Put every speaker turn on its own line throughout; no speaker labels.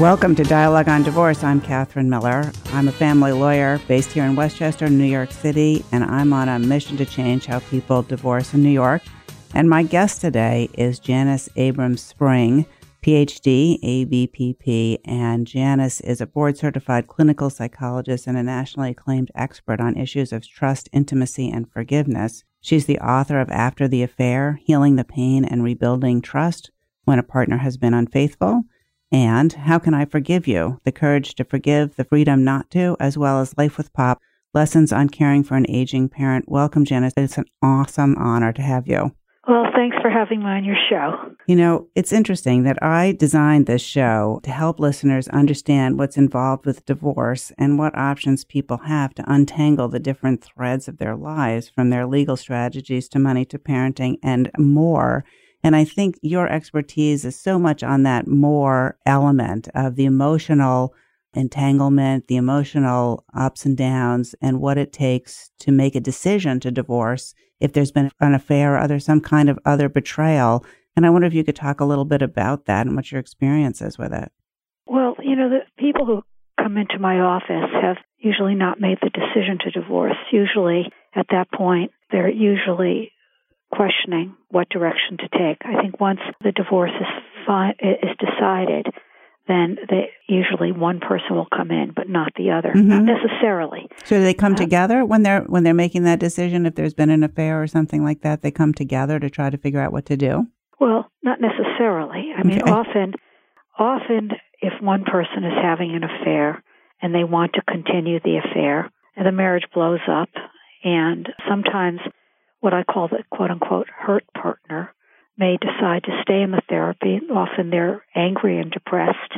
Welcome to Dialogue on Divorce. I'm Catherine Miller. I'm a family lawyer based here in Westchester, New York City, and I'm on a mission to change how people divorce in New York. And my guest today is Janis Abrahms Spring, PhD, ABPP, and Janis is a board certified clinical psychologist and a nationally acclaimed expert on issues of trust, intimacy, and forgiveness. She's the author of After the Affair Healing the Pain and Rebuilding Trust When a Partner Has Been Unfaithful and How Can I Forgive You? The Courage to Forgive, the Freedom Not to, as well as Life with Pop, Lessons on Caring for an Aging Parent. Welcome, Janis. It's an awesome honor to have you.
Well, thanks for having me on your show.
You know, it's interesting that I designed this show to help listeners understand what's involved with divorce and what options people have to untangle the different threads of their lives from their legal strategies to money to parenting and more. And I think your expertise is so much on that more element of the emotional entanglement, the emotional ups and downs, and what it takes to make a decision to divorce if there's been an affair or other, some kind of other betrayal. And I wonder if you could talk a little bit about that and what your experience is with it.
Well, you know, the people who come into my office have usually not made the decision to divorce. Usually, at that point, they're usually questioning what direction to take. I think once the divorce is fi- is decided, then they, usually one person will come in, but not the other, mm-hmm. not necessarily.
So they come uh, together when they're when they're making that decision? If there's been an affair or something like that, they come together to try to figure out what to do.
Well, not necessarily. I mean, often, often if one person is having an affair and they want to continue the affair, and the marriage blows up, and sometimes what I call the quote unquote hurt partner may decide to stay in the therapy. Often they're angry and depressed,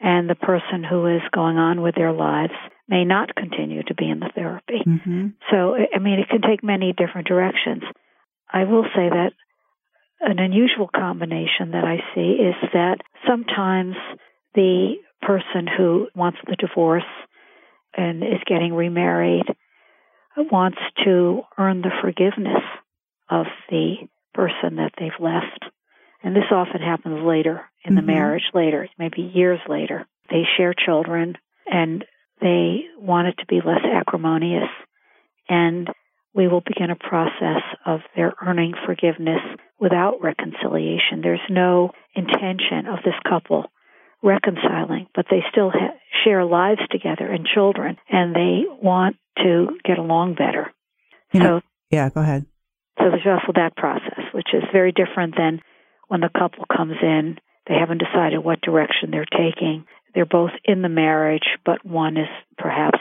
and the person who is going on with their lives may not continue to be in the therapy. Mm-hmm. So, I mean, it can take many different directions. I will say that an unusual combination that I see is that sometimes the person who wants the divorce and is getting remarried wants to earn the forgiveness of the person that they've left. And this often happens later in mm-hmm. the marriage, later, maybe years later. They share children and they want it to be less acrimonious. And we will begin a process of their earning forgiveness without reconciliation. There's no intention of this couple reconciling, but they still ha- share lives together and children, and they want to get along better.
You so, know, yeah, go ahead.
So there's also that process, which is very different than when the couple comes in. They haven't decided what direction they're taking. They're both in the marriage, but one is perhaps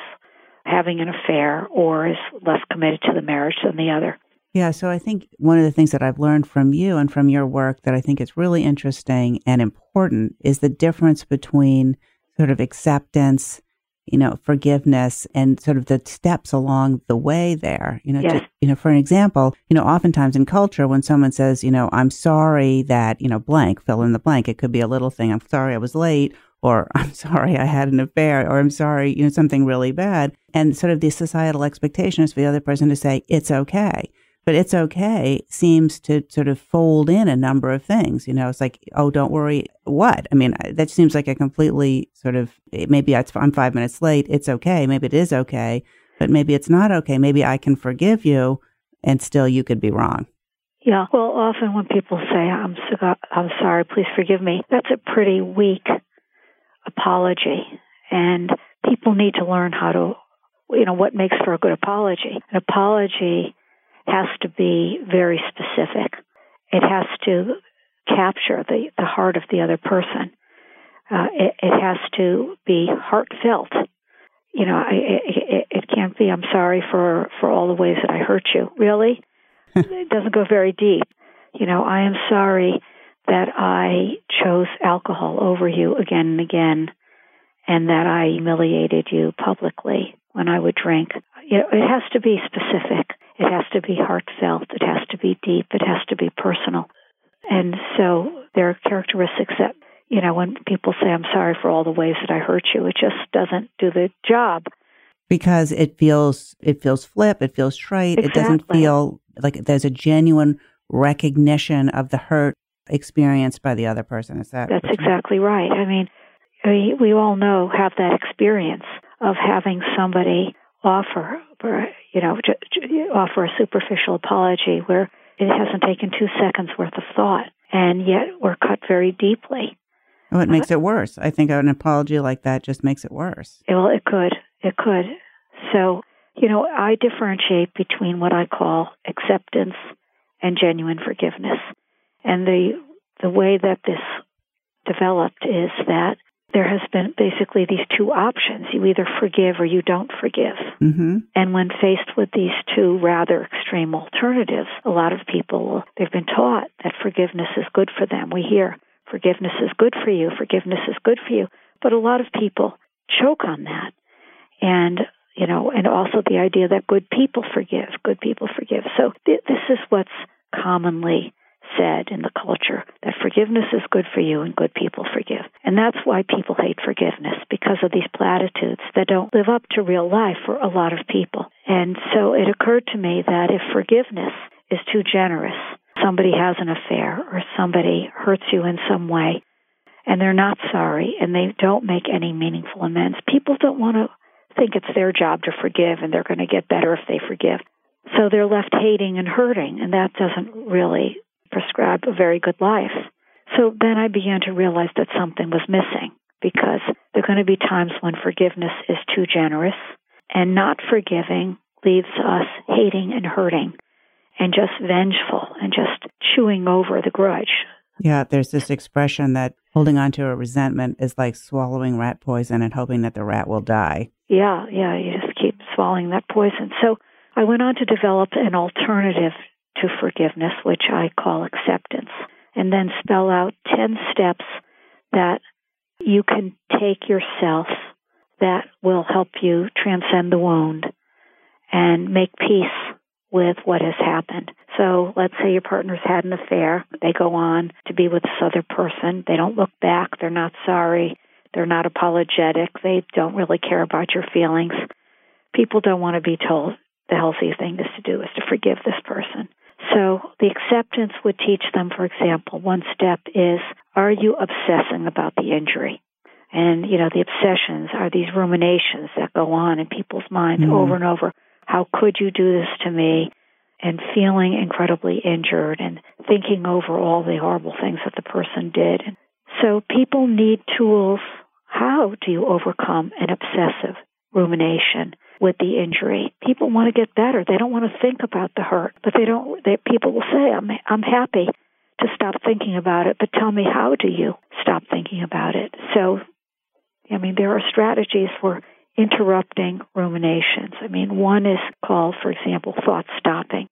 having an affair or is less committed to the marriage than the other.
Yeah, so I think one of the things that I've learned from you and from your work that I think is really interesting and important is the difference between sort of acceptance, you know, forgiveness and sort of the steps along the way there. You know,
yes.
to, you know, for an example, you know, oftentimes in culture when someone says, you know, I'm sorry that, you know, blank, fill in the blank, it could be a little thing, I'm sorry I was late or I'm sorry I had an affair, or I'm sorry, you know, something really bad. And sort of the societal expectation is for the other person to say, it's okay but it's okay seems to sort of fold in a number of things. You know, it's like, oh, don't worry. What? I mean, that seems like a completely sort of maybe I'm five minutes late. It's okay. Maybe it is okay, but maybe it's not okay. Maybe I can forgive you, and still you could be wrong.
Yeah. Well, often when people say I'm so, I'm sorry, please forgive me, that's a pretty weak apology, and people need to learn how to, you know, what makes for a good apology. An apology has to be very specific. It has to capture the, the heart of the other person. Uh, it, it, has to be heartfelt. You know, it, it, it, can't be, I'm sorry for, for all the ways that I hurt you. Really? it doesn't go very deep. You know, I am sorry that I chose alcohol over you again and again. and that I humiliated you publicly when I would drink. You know, it has to be specific. It has to be heartfelt. It has to be deep. It has to be personal. And so there are characteristics that, you know, when people say, I'm sorry for all the ways that I hurt you, it just doesn't do the job.
Because it feels it feels flip, it feels trite,
exactly.
it doesn't feel like there's a genuine recognition of the hurt experienced by the other person. Is that
That's exactly right. I mean, we, we all know have that experience of having somebody offer, you know, offer a superficial apology where it hasn't taken two seconds worth of thought, and yet we're cut very deeply.
Oh, it makes it worse. I think an apology like that just makes it worse.
Well, it could. It could. So, you know, I differentiate between what I call acceptance and genuine forgiveness. And the the way that this developed is that there has been basically these two options. You either forgive or you don't forgive.
Mm-hmm.
And when faced with these two rather extreme alternatives, a lot of people, they've been taught that forgiveness is good for them. We hear forgiveness is good for you, forgiveness is good for you. But a lot of people choke on that. And, you know, and also the idea that good people forgive, good people forgive. So th- this is what's commonly said in the culture that forgiveness is good for you and good people forgive. And that's why people hate forgiveness because of these platitudes that don't live up to real life for a lot of people. And so it occurred to me that if forgiveness is too generous, somebody has an affair or somebody hurts you in some way and they're not sorry and they don't make any meaningful amends, people don't want to think it's their job to forgive and they're going to get better if they forgive. So they're left hating and hurting, and that doesn't really prescribe a very good life. So then I began to realize that something was missing because there are going to be times when forgiveness is too generous and not forgiving leaves us hating and hurting and just vengeful and just chewing over the grudge.
Yeah, there's this expression that holding on to a resentment is like swallowing rat poison and hoping that the rat will die.
Yeah, yeah, you just keep swallowing that poison. So I went on to develop an alternative to forgiveness, which I call acceptance, and then spell out 10 steps that you can take yourself that will help you transcend the wound and make peace with what has happened. So let's say your partner's had an affair. They go on to be with this other person. They don't look back. They're not sorry. They're not apologetic. They don't really care about your feelings. People don't want to be told the healthy thing is to do is to forgive this person. So the acceptance would teach them, for example, one step is are you obsessing about the injury? And, you know, the obsessions are these ruminations that go on in people's minds mm-hmm. over and over. How could you do this to me? And feeling incredibly injured and thinking over all the horrible things that the person did. So people need tools. How do you overcome an obsessive rumination? With the injury. People want to get better. They don't want to think about the hurt, but they don't. They, people will say, "I'm I'm happy to stop thinking about it," but tell me how do you stop thinking about it? So, I mean, there are strategies for interrupting ruminations. I mean, one is called, for example, thought stopping,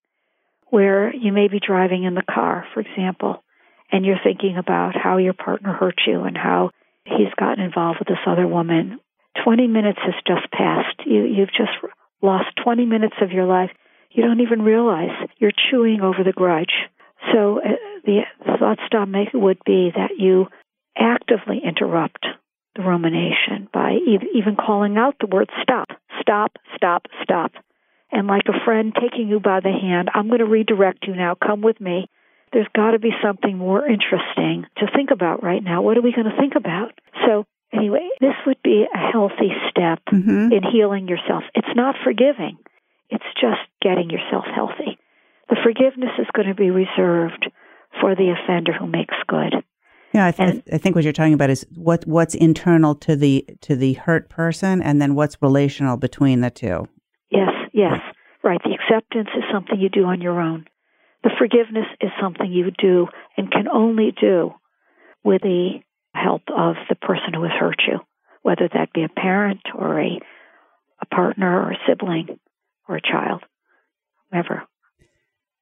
where you may be driving in the car, for example, and you're thinking about how your partner hurt you and how he's gotten involved with this other woman 20 minutes has just passed. You, you've just lost 20 minutes of your life. You don't even realize you're chewing over the grudge. So uh, the, thought stop would be that you actively interrupt the rumination by e- even calling out the word stop, stop, stop, stop. And like a friend taking you by the hand, I'm going to redirect you now. Come with me. There's got to be something more interesting to think about right now. What are we going to think about? So Anyway, this would be a healthy step mm-hmm. in healing yourself. It's not forgiving, it's just getting yourself healthy. The forgiveness is going to be reserved for the offender who makes good.
Yeah, I, th- and, I think what you're talking about is what what's internal to the to the hurt person, and then what's relational between the two.
Yes, yes, right. The acceptance is something you do on your own. The forgiveness is something you do and can only do with the help of the person who has hurt you, whether that be a parent or a, a partner or a sibling or a child, whoever.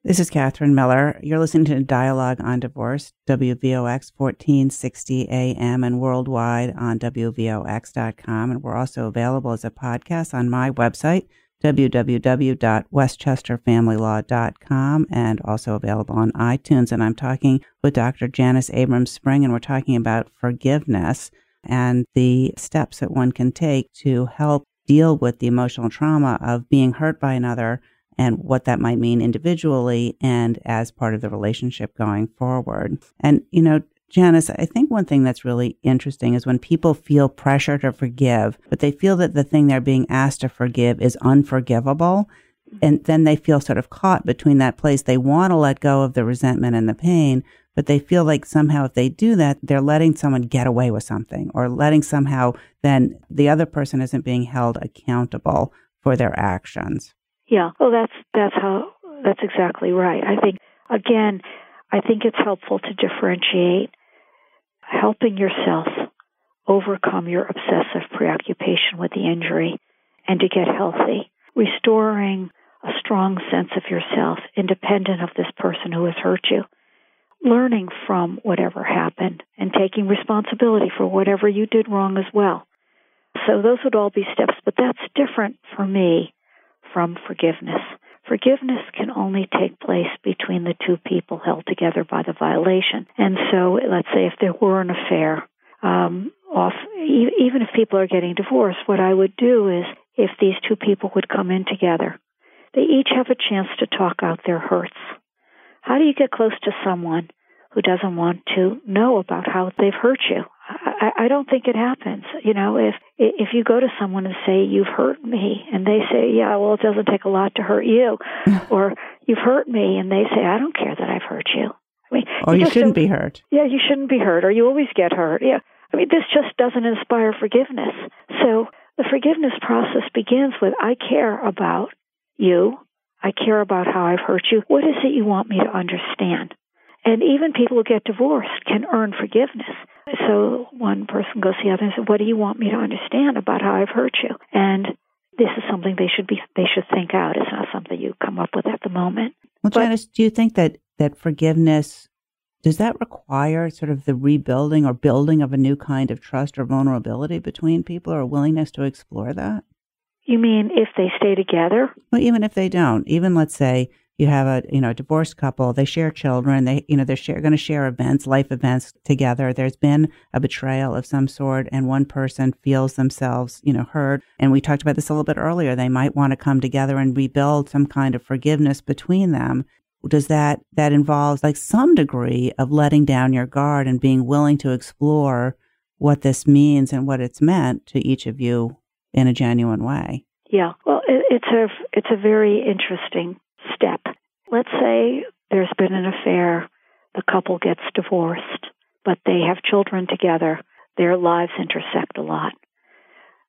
This is Catherine Miller. You're listening to Dialogue on Divorce, WVOX 1460 AM and worldwide on WVOX.com. And we're also available as a podcast on my website, www.westchesterfamilylaw.com, and also available on iTunes. And I'm talking with Dr. Janis Abrahms Spring, and we're talking about forgiveness and the steps that one can take to help deal with the emotional trauma of being hurt by another and what that might mean individually and as part of the relationship going forward. And, you know, Janis, I think one thing that's really interesting is when people feel pressure to forgive, but they feel that the thing they're being asked to forgive is unforgivable. Mm-hmm. And then they feel sort of caught between that place. They want to let go of the resentment and the pain, but they feel like somehow if they do that, they're letting someone get away with something or letting somehow then the other person isn't being held accountable for their actions.
Yeah, well, that's that's how that's exactly right. I think again, I think it's helpful to differentiate helping yourself overcome your obsessive preoccupation with the injury and to get healthy, restoring a strong sense of yourself independent of this person who has hurt you, learning from whatever happened and taking responsibility for whatever you did wrong as well. So those would all be steps, but that's different for me from forgiveness. Forgiveness can only take place between the two people held together by the violation. And so, let's say if there were an affair, um, off, e- even if people are getting divorced, what I would do is if these two people would come in together, they each have a chance to talk out their hurts. How do you get close to someone who doesn't want to know about how they've hurt you? I, I don't think it happens. You know, if if you go to someone and say you've hurt me, and they say, yeah, well, it doesn't take a lot to hurt you, or you've hurt me, and they say, I don't care that I've hurt you. I mean,
or you, you shouldn't be hurt.
Yeah, you shouldn't be hurt, or you always get hurt. Yeah, I mean, this just doesn't inspire forgiveness. So the forgiveness process begins with I care about you. I care about how I've hurt you. What is it you want me to understand? And even people who get divorced can earn forgiveness. So one person goes to the other and says, "What do you want me to understand about how I've hurt you?" And this is something they should be they should think out. It's not something you come up with at the moment.
Well, but, Janis, do you think that that forgiveness does that require sort of the rebuilding or building of a new kind of trust or vulnerability between people or a willingness to explore that?
You mean if they stay together?
Well, even if they don't, even let's say you have a you know divorced couple they share children they you know they're share, going to share events life events together. There's been a betrayal of some sort and one person feels themselves you know hurt. And we talked about this a little bit earlier. They might want to come together and rebuild some kind of forgiveness between them. Does that that involves like some degree of letting down your guard and being willing to explore what this means and what it's meant to each of you in a genuine way?
Yeah. Well it's a it's a very interesting step. Let's say there's been an affair, the couple gets divorced, but they have children together. Their lives intersect a lot.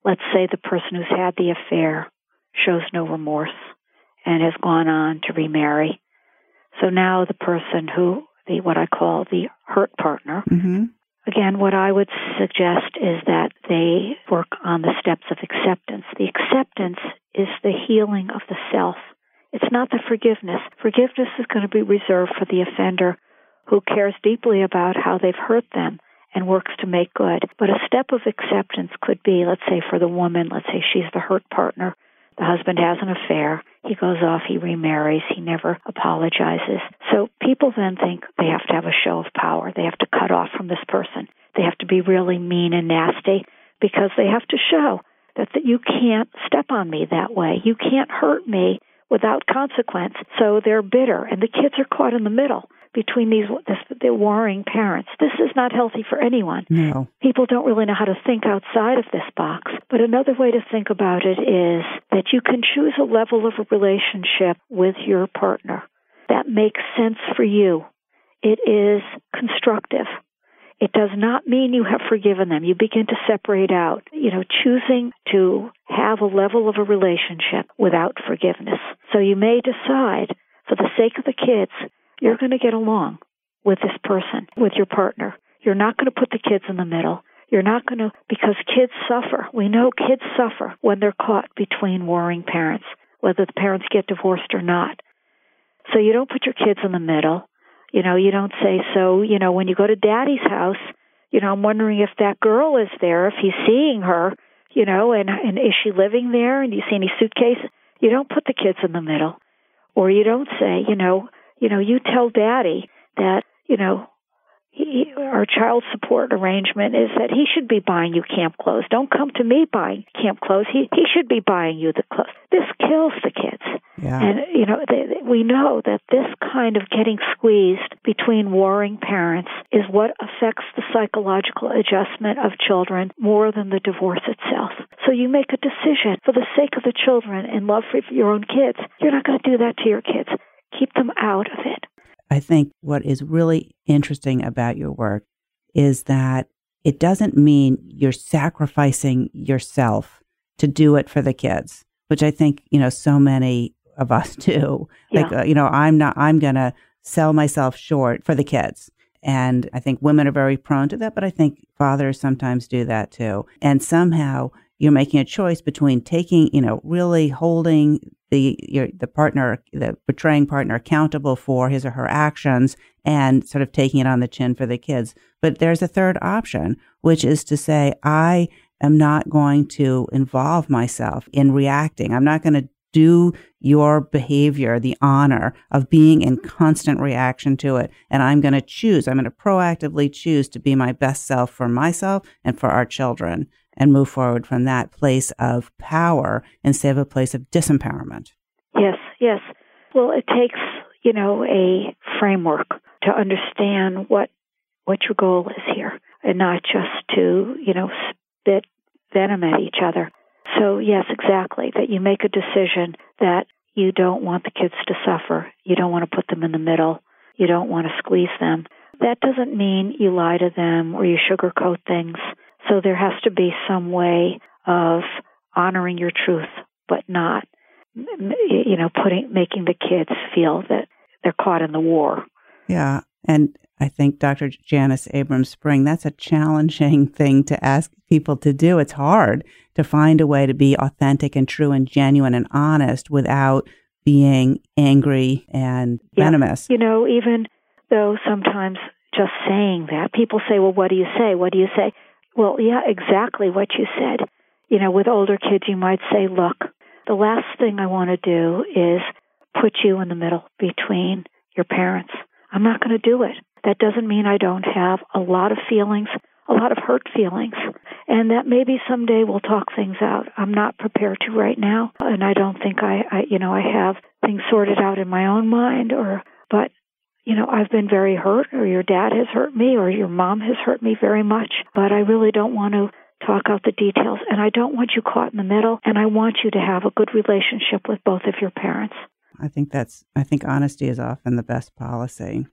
Let's say the person who's had the affair shows no remorse and has gone on to remarry. So now the person who, the what I call the hurt partner, mm-hmm. again, what I would suggest is that they work on the steps of acceptance. The acceptance is the healing of the self it's not the forgiveness. Forgiveness is going to be reserved for the offender who cares deeply about how they've hurt them and works to make good. But a step of acceptance could be, let's say, for the woman, let's say she's the hurt partner. The husband has an affair. He goes off, he remarries, he never apologizes. So people then think they have to have a show of power. They have to cut off from this person. They have to be really mean and nasty because they have to show that, that you can't step on me that way. You can't hurt me without consequence. So they're bitter, and the kids are caught in the middle between these this, the warring parents. This is not healthy for anyone.
No.
People don't really know how to think outside of this box. But another way to think about it is that you can choose a level of a relationship with your partner that makes sense for you. It is constructive. It does not mean you have forgiven them. You begin to separate out, you know, choosing to have a level of a relationship without forgiveness. So you may decide, for the sake of the kids, you're going to get along with this person, with your partner. You're not going to put the kids in the middle. You're not going to, because kids suffer. We know kids suffer when they're caught between warring parents, whether the parents get divorced or not. So you don't put your kids in the middle. You know, you don't say, so, you know, when you go to daddy's house, you know, I'm wondering if that girl is there, if he's seeing her, you know, and, and is she living there? And do you see any suitcase? You don't put the kids in the middle. Or you don't say, you know, you know, you tell daddy that, you know, he, our child support arrangement is that he should be buying you camp clothes. Don't come to me buying camp clothes. He he should be buying you the clothes. This kills the kids.
Yeah.
And you know they, we know that this kind of getting squeezed between warring parents is what affects the psychological adjustment of children more than the divorce itself. So you make a decision for the sake of the children and love for your own kids. You're not going to do that to your kids. Keep them out of it.
I think what is really interesting about your work is that it doesn't mean you're sacrificing yourself to do it for the kids, which I think, you know, so many of us do.
Yeah.
Like, uh, you know, I'm not, I'm going to sell myself short for the kids. And I think women are very prone to that, but I think fathers sometimes do that too. And somehow you're making a choice between taking, you know, really holding the your, the partner, the betraying partner accountable for his or her actions and sort of taking it on the chin for the kids. But there's a third option, which is to say, I am not going to involve myself in reacting. I'm not going to do your behavior the honor of being in constant reaction to it. And I'm going to choose, I'm going to proactively choose to be my best self for myself and for our children and move forward from that place of power instead of a place of disempowerment.
Yes, yes. Well, it takes, you know, a framework to understand what what your goal is here and not just to, you know, spit venom at each other. So, yes, exactly, that you make a decision that you don't want the kids to suffer. You don't want to put them in the middle. You don't want to squeeze them. That doesn't mean you lie to them or you sugarcoat things. So there has to be some way of honoring your truth, but not, you know, putting making the kids feel that they're caught in the war.
Yeah, and I think Dr. Janis Abrahms Spring, that's a challenging thing to ask people to do. It's hard to find a way to be authentic and true and genuine and honest without being angry and
yeah.
venomous.
You know, even though sometimes just saying that, people say, well, what do you say? What do you say? Well, yeah, exactly what you said. You know, with older kids, you might say, look, the last thing I want to do is put you in the middle between your parents. I'm not going to do it. That doesn't mean I don't have a lot of feelings, a lot of hurt feelings, and that maybe someday we'll talk things out. I'm not prepared to right now, and I don't think I, I you know, I have things sorted out in my own mind or but you know, I've been very hurt, or your dad has hurt me, or your mom has hurt me very much, but I really don't want to talk out the details, and I don't want you caught in the middle, and I want you to have a good relationship with both of your parents.
I think that's, I think honesty is often the best policy.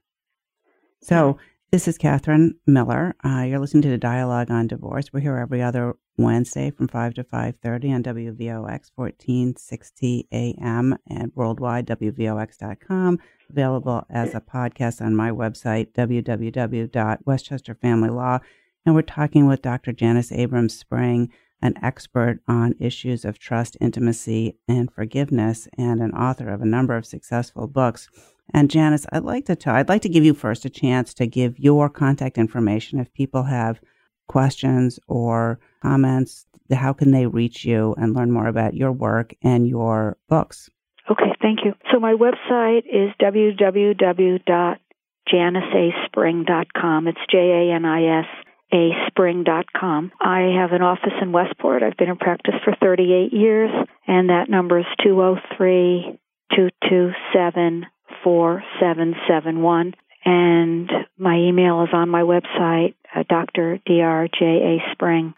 So, this is Catherine Miller. Uh, you're listening to the Dialogue on Divorce. We're here every other Wednesday from 5 to 5.30 on WVOX 1460 AM and worldwide WVOX.com. Available as a podcast on my website, www.westchesterfamilylaw. And we're talking with Dr. Janis Abrahms Spring, an expert on issues of trust, intimacy, and forgiveness, and an author of a number of successful books. And Janis, I'd like to tell, I'd like to give you first a chance to give your contact information if people have questions or comments. How can they reach you and learn more about your work and your books?
Okay, thank you. So my website is www.janisaspring.com. It's J A N I S A spring.com. I have an office in Westport. I've been in practice for 38 years, and that number is 203 227 4771. And my email is on my website, uh, Dr. Drja Spring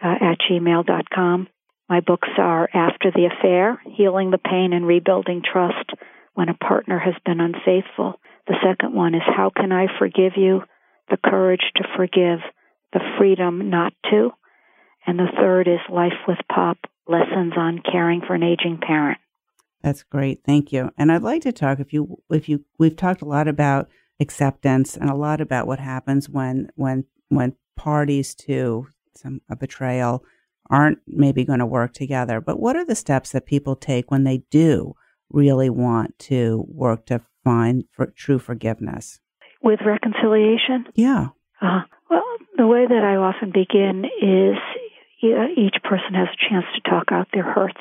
uh, at gmail.com. My books are After the Affair, Healing the Pain and Rebuilding Trust When a Partner Has Been Unfaithful. The second one is How Can I Forgive You? The Courage to Forgive, the Freedom Not to. And the third is Life with Pop Lessons on Caring for an Aging Parent.
That's great. Thank you. And I'd like to talk if you if you we've talked a lot about acceptance and a lot about what happens when when when parties to some a betrayal aren't maybe going to work together. But what are the steps that people take when they do really want to work to find for true forgiveness?
With reconciliation?
Yeah.
Uh, well, the way that I often begin is each person has a chance to talk out their hurts.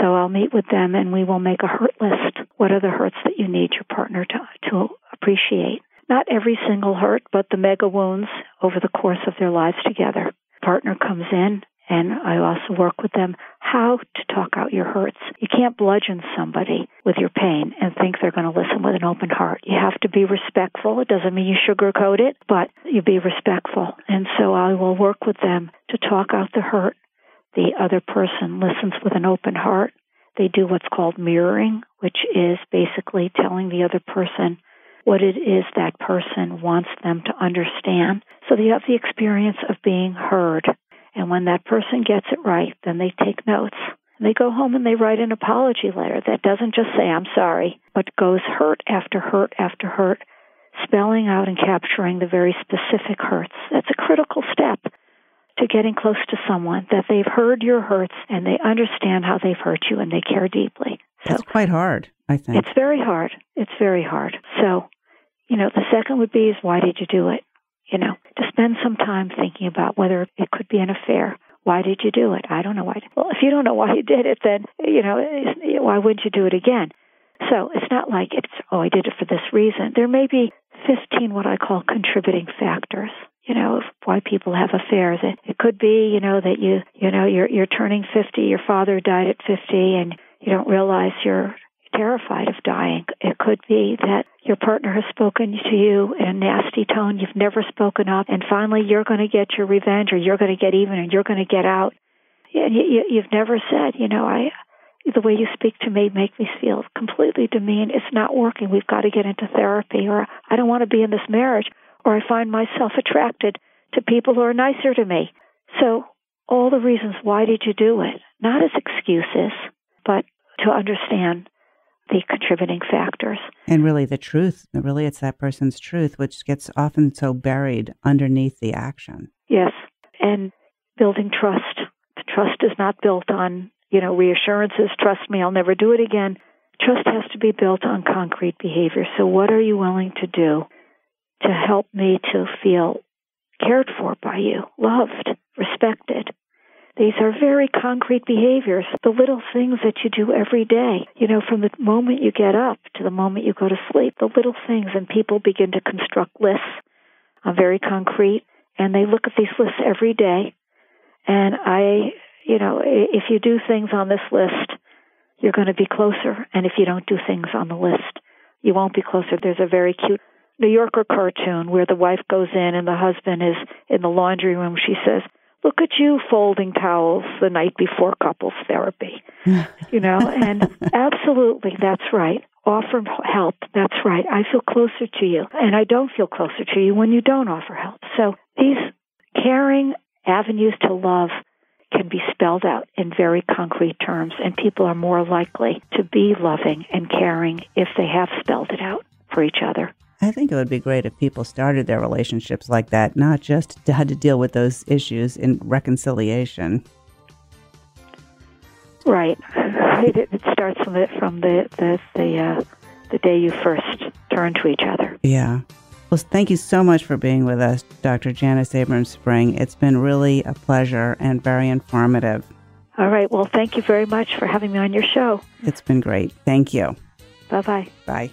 So I'll meet with them and we will make a hurt list. What are the hurts that you need your partner to, to appreciate? Not every single hurt, but the mega wounds over the course of their lives together. Partner comes in and I also work with them how to talk out your hurts. You can't bludgeon somebody with your pain and think they're going to listen with an open heart. You have to be respectful. It doesn't mean you sugarcoat it, but you be respectful. And so I will work with them to talk out the hurt. The other person listens with an open heart. They do what's called mirroring, which is basically telling the other person what it is that person wants them to understand. So they have the experience of being heard and when that person gets it right, then they take notes. They go home and they write an apology letter that doesn't just say, I'm sorry, but goes hurt after hurt after hurt, spelling out and capturing the very specific hurts. That's a critical step to getting close to someone that they've heard your hurts and they understand how they've hurt you and they care deeply.
So it's quite hard, I think.
It's very hard. It's very hard. So, you know, the second would be is why did you do it? You know, to spend some time thinking about whether it could be an affair. Why did you do it? I don't know why. Well, if you don't know why you did it, then, you know, why wouldn't you do it again? So it's not like it's, oh, I did it for this reason. There may be 15 what I call contributing factors, you know, why people have affairs. It, it could be, you know, that you, you know, you're, you're turning 50, your father died at 50 and you don't realize you're terrified of dying. It could be that your partner has spoken to you in a nasty tone, you've never spoken up, and finally you're going to get your revenge or you're going to get even and you're going to get out. And you, you've never said, you know, I, the way you speak to me make me feel completely demeaned. It's not working. We've got to get into therapy, or I don't want to be in this marriage, or I find myself attracted to people who are nicer to me. So, all the reasons why did you do it? Not as excuses, but to understand the contributing factors.
And really, the truth, really, it's that person's truth, which gets often so buried underneath the action.
Yes. And building trust. Trust is not built on, you know, reassurances. Trust me, I'll never do it again. Trust has to be built on concrete behavior. So, what are you willing to do to help me to feel cared for by you, loved, respected? These are very concrete behaviors, the little things that you do every day. You know, from the moment you get up to the moment you go to sleep, the little things, and people begin to construct lists, uh, very concrete, and they look at these lists every day. And I, you know, if you do things on this list, you're going to be closer. And if you don't do things on the list, you won't be closer. There's a very cute New Yorker cartoon where the wife goes in and the husband is in the laundry room. She says, look at you folding towels the night before couples therapy. you know, and absolutely, that's right. Offer help. That's right. I feel closer to you. And I don't feel closer to you when you don't offer help. So these caring avenues to love can be spelled out in very concrete terms, and people are more likely to be loving and caring if they have spelled it out for each other.
I think it would be great if people started their relationships like that, not just had to deal with those issues in reconciliation.
Right. It, it starts from the from the the the, uh, the day you first turn to each other.
Yeah. Well, thank you so much for being with us, Dr. Janis Abrahms Spring. It's been really a pleasure and very informative.
All right. Well, thank you very much for having me on your show.
It's been great. Thank you.
Bye-bye.
Bye.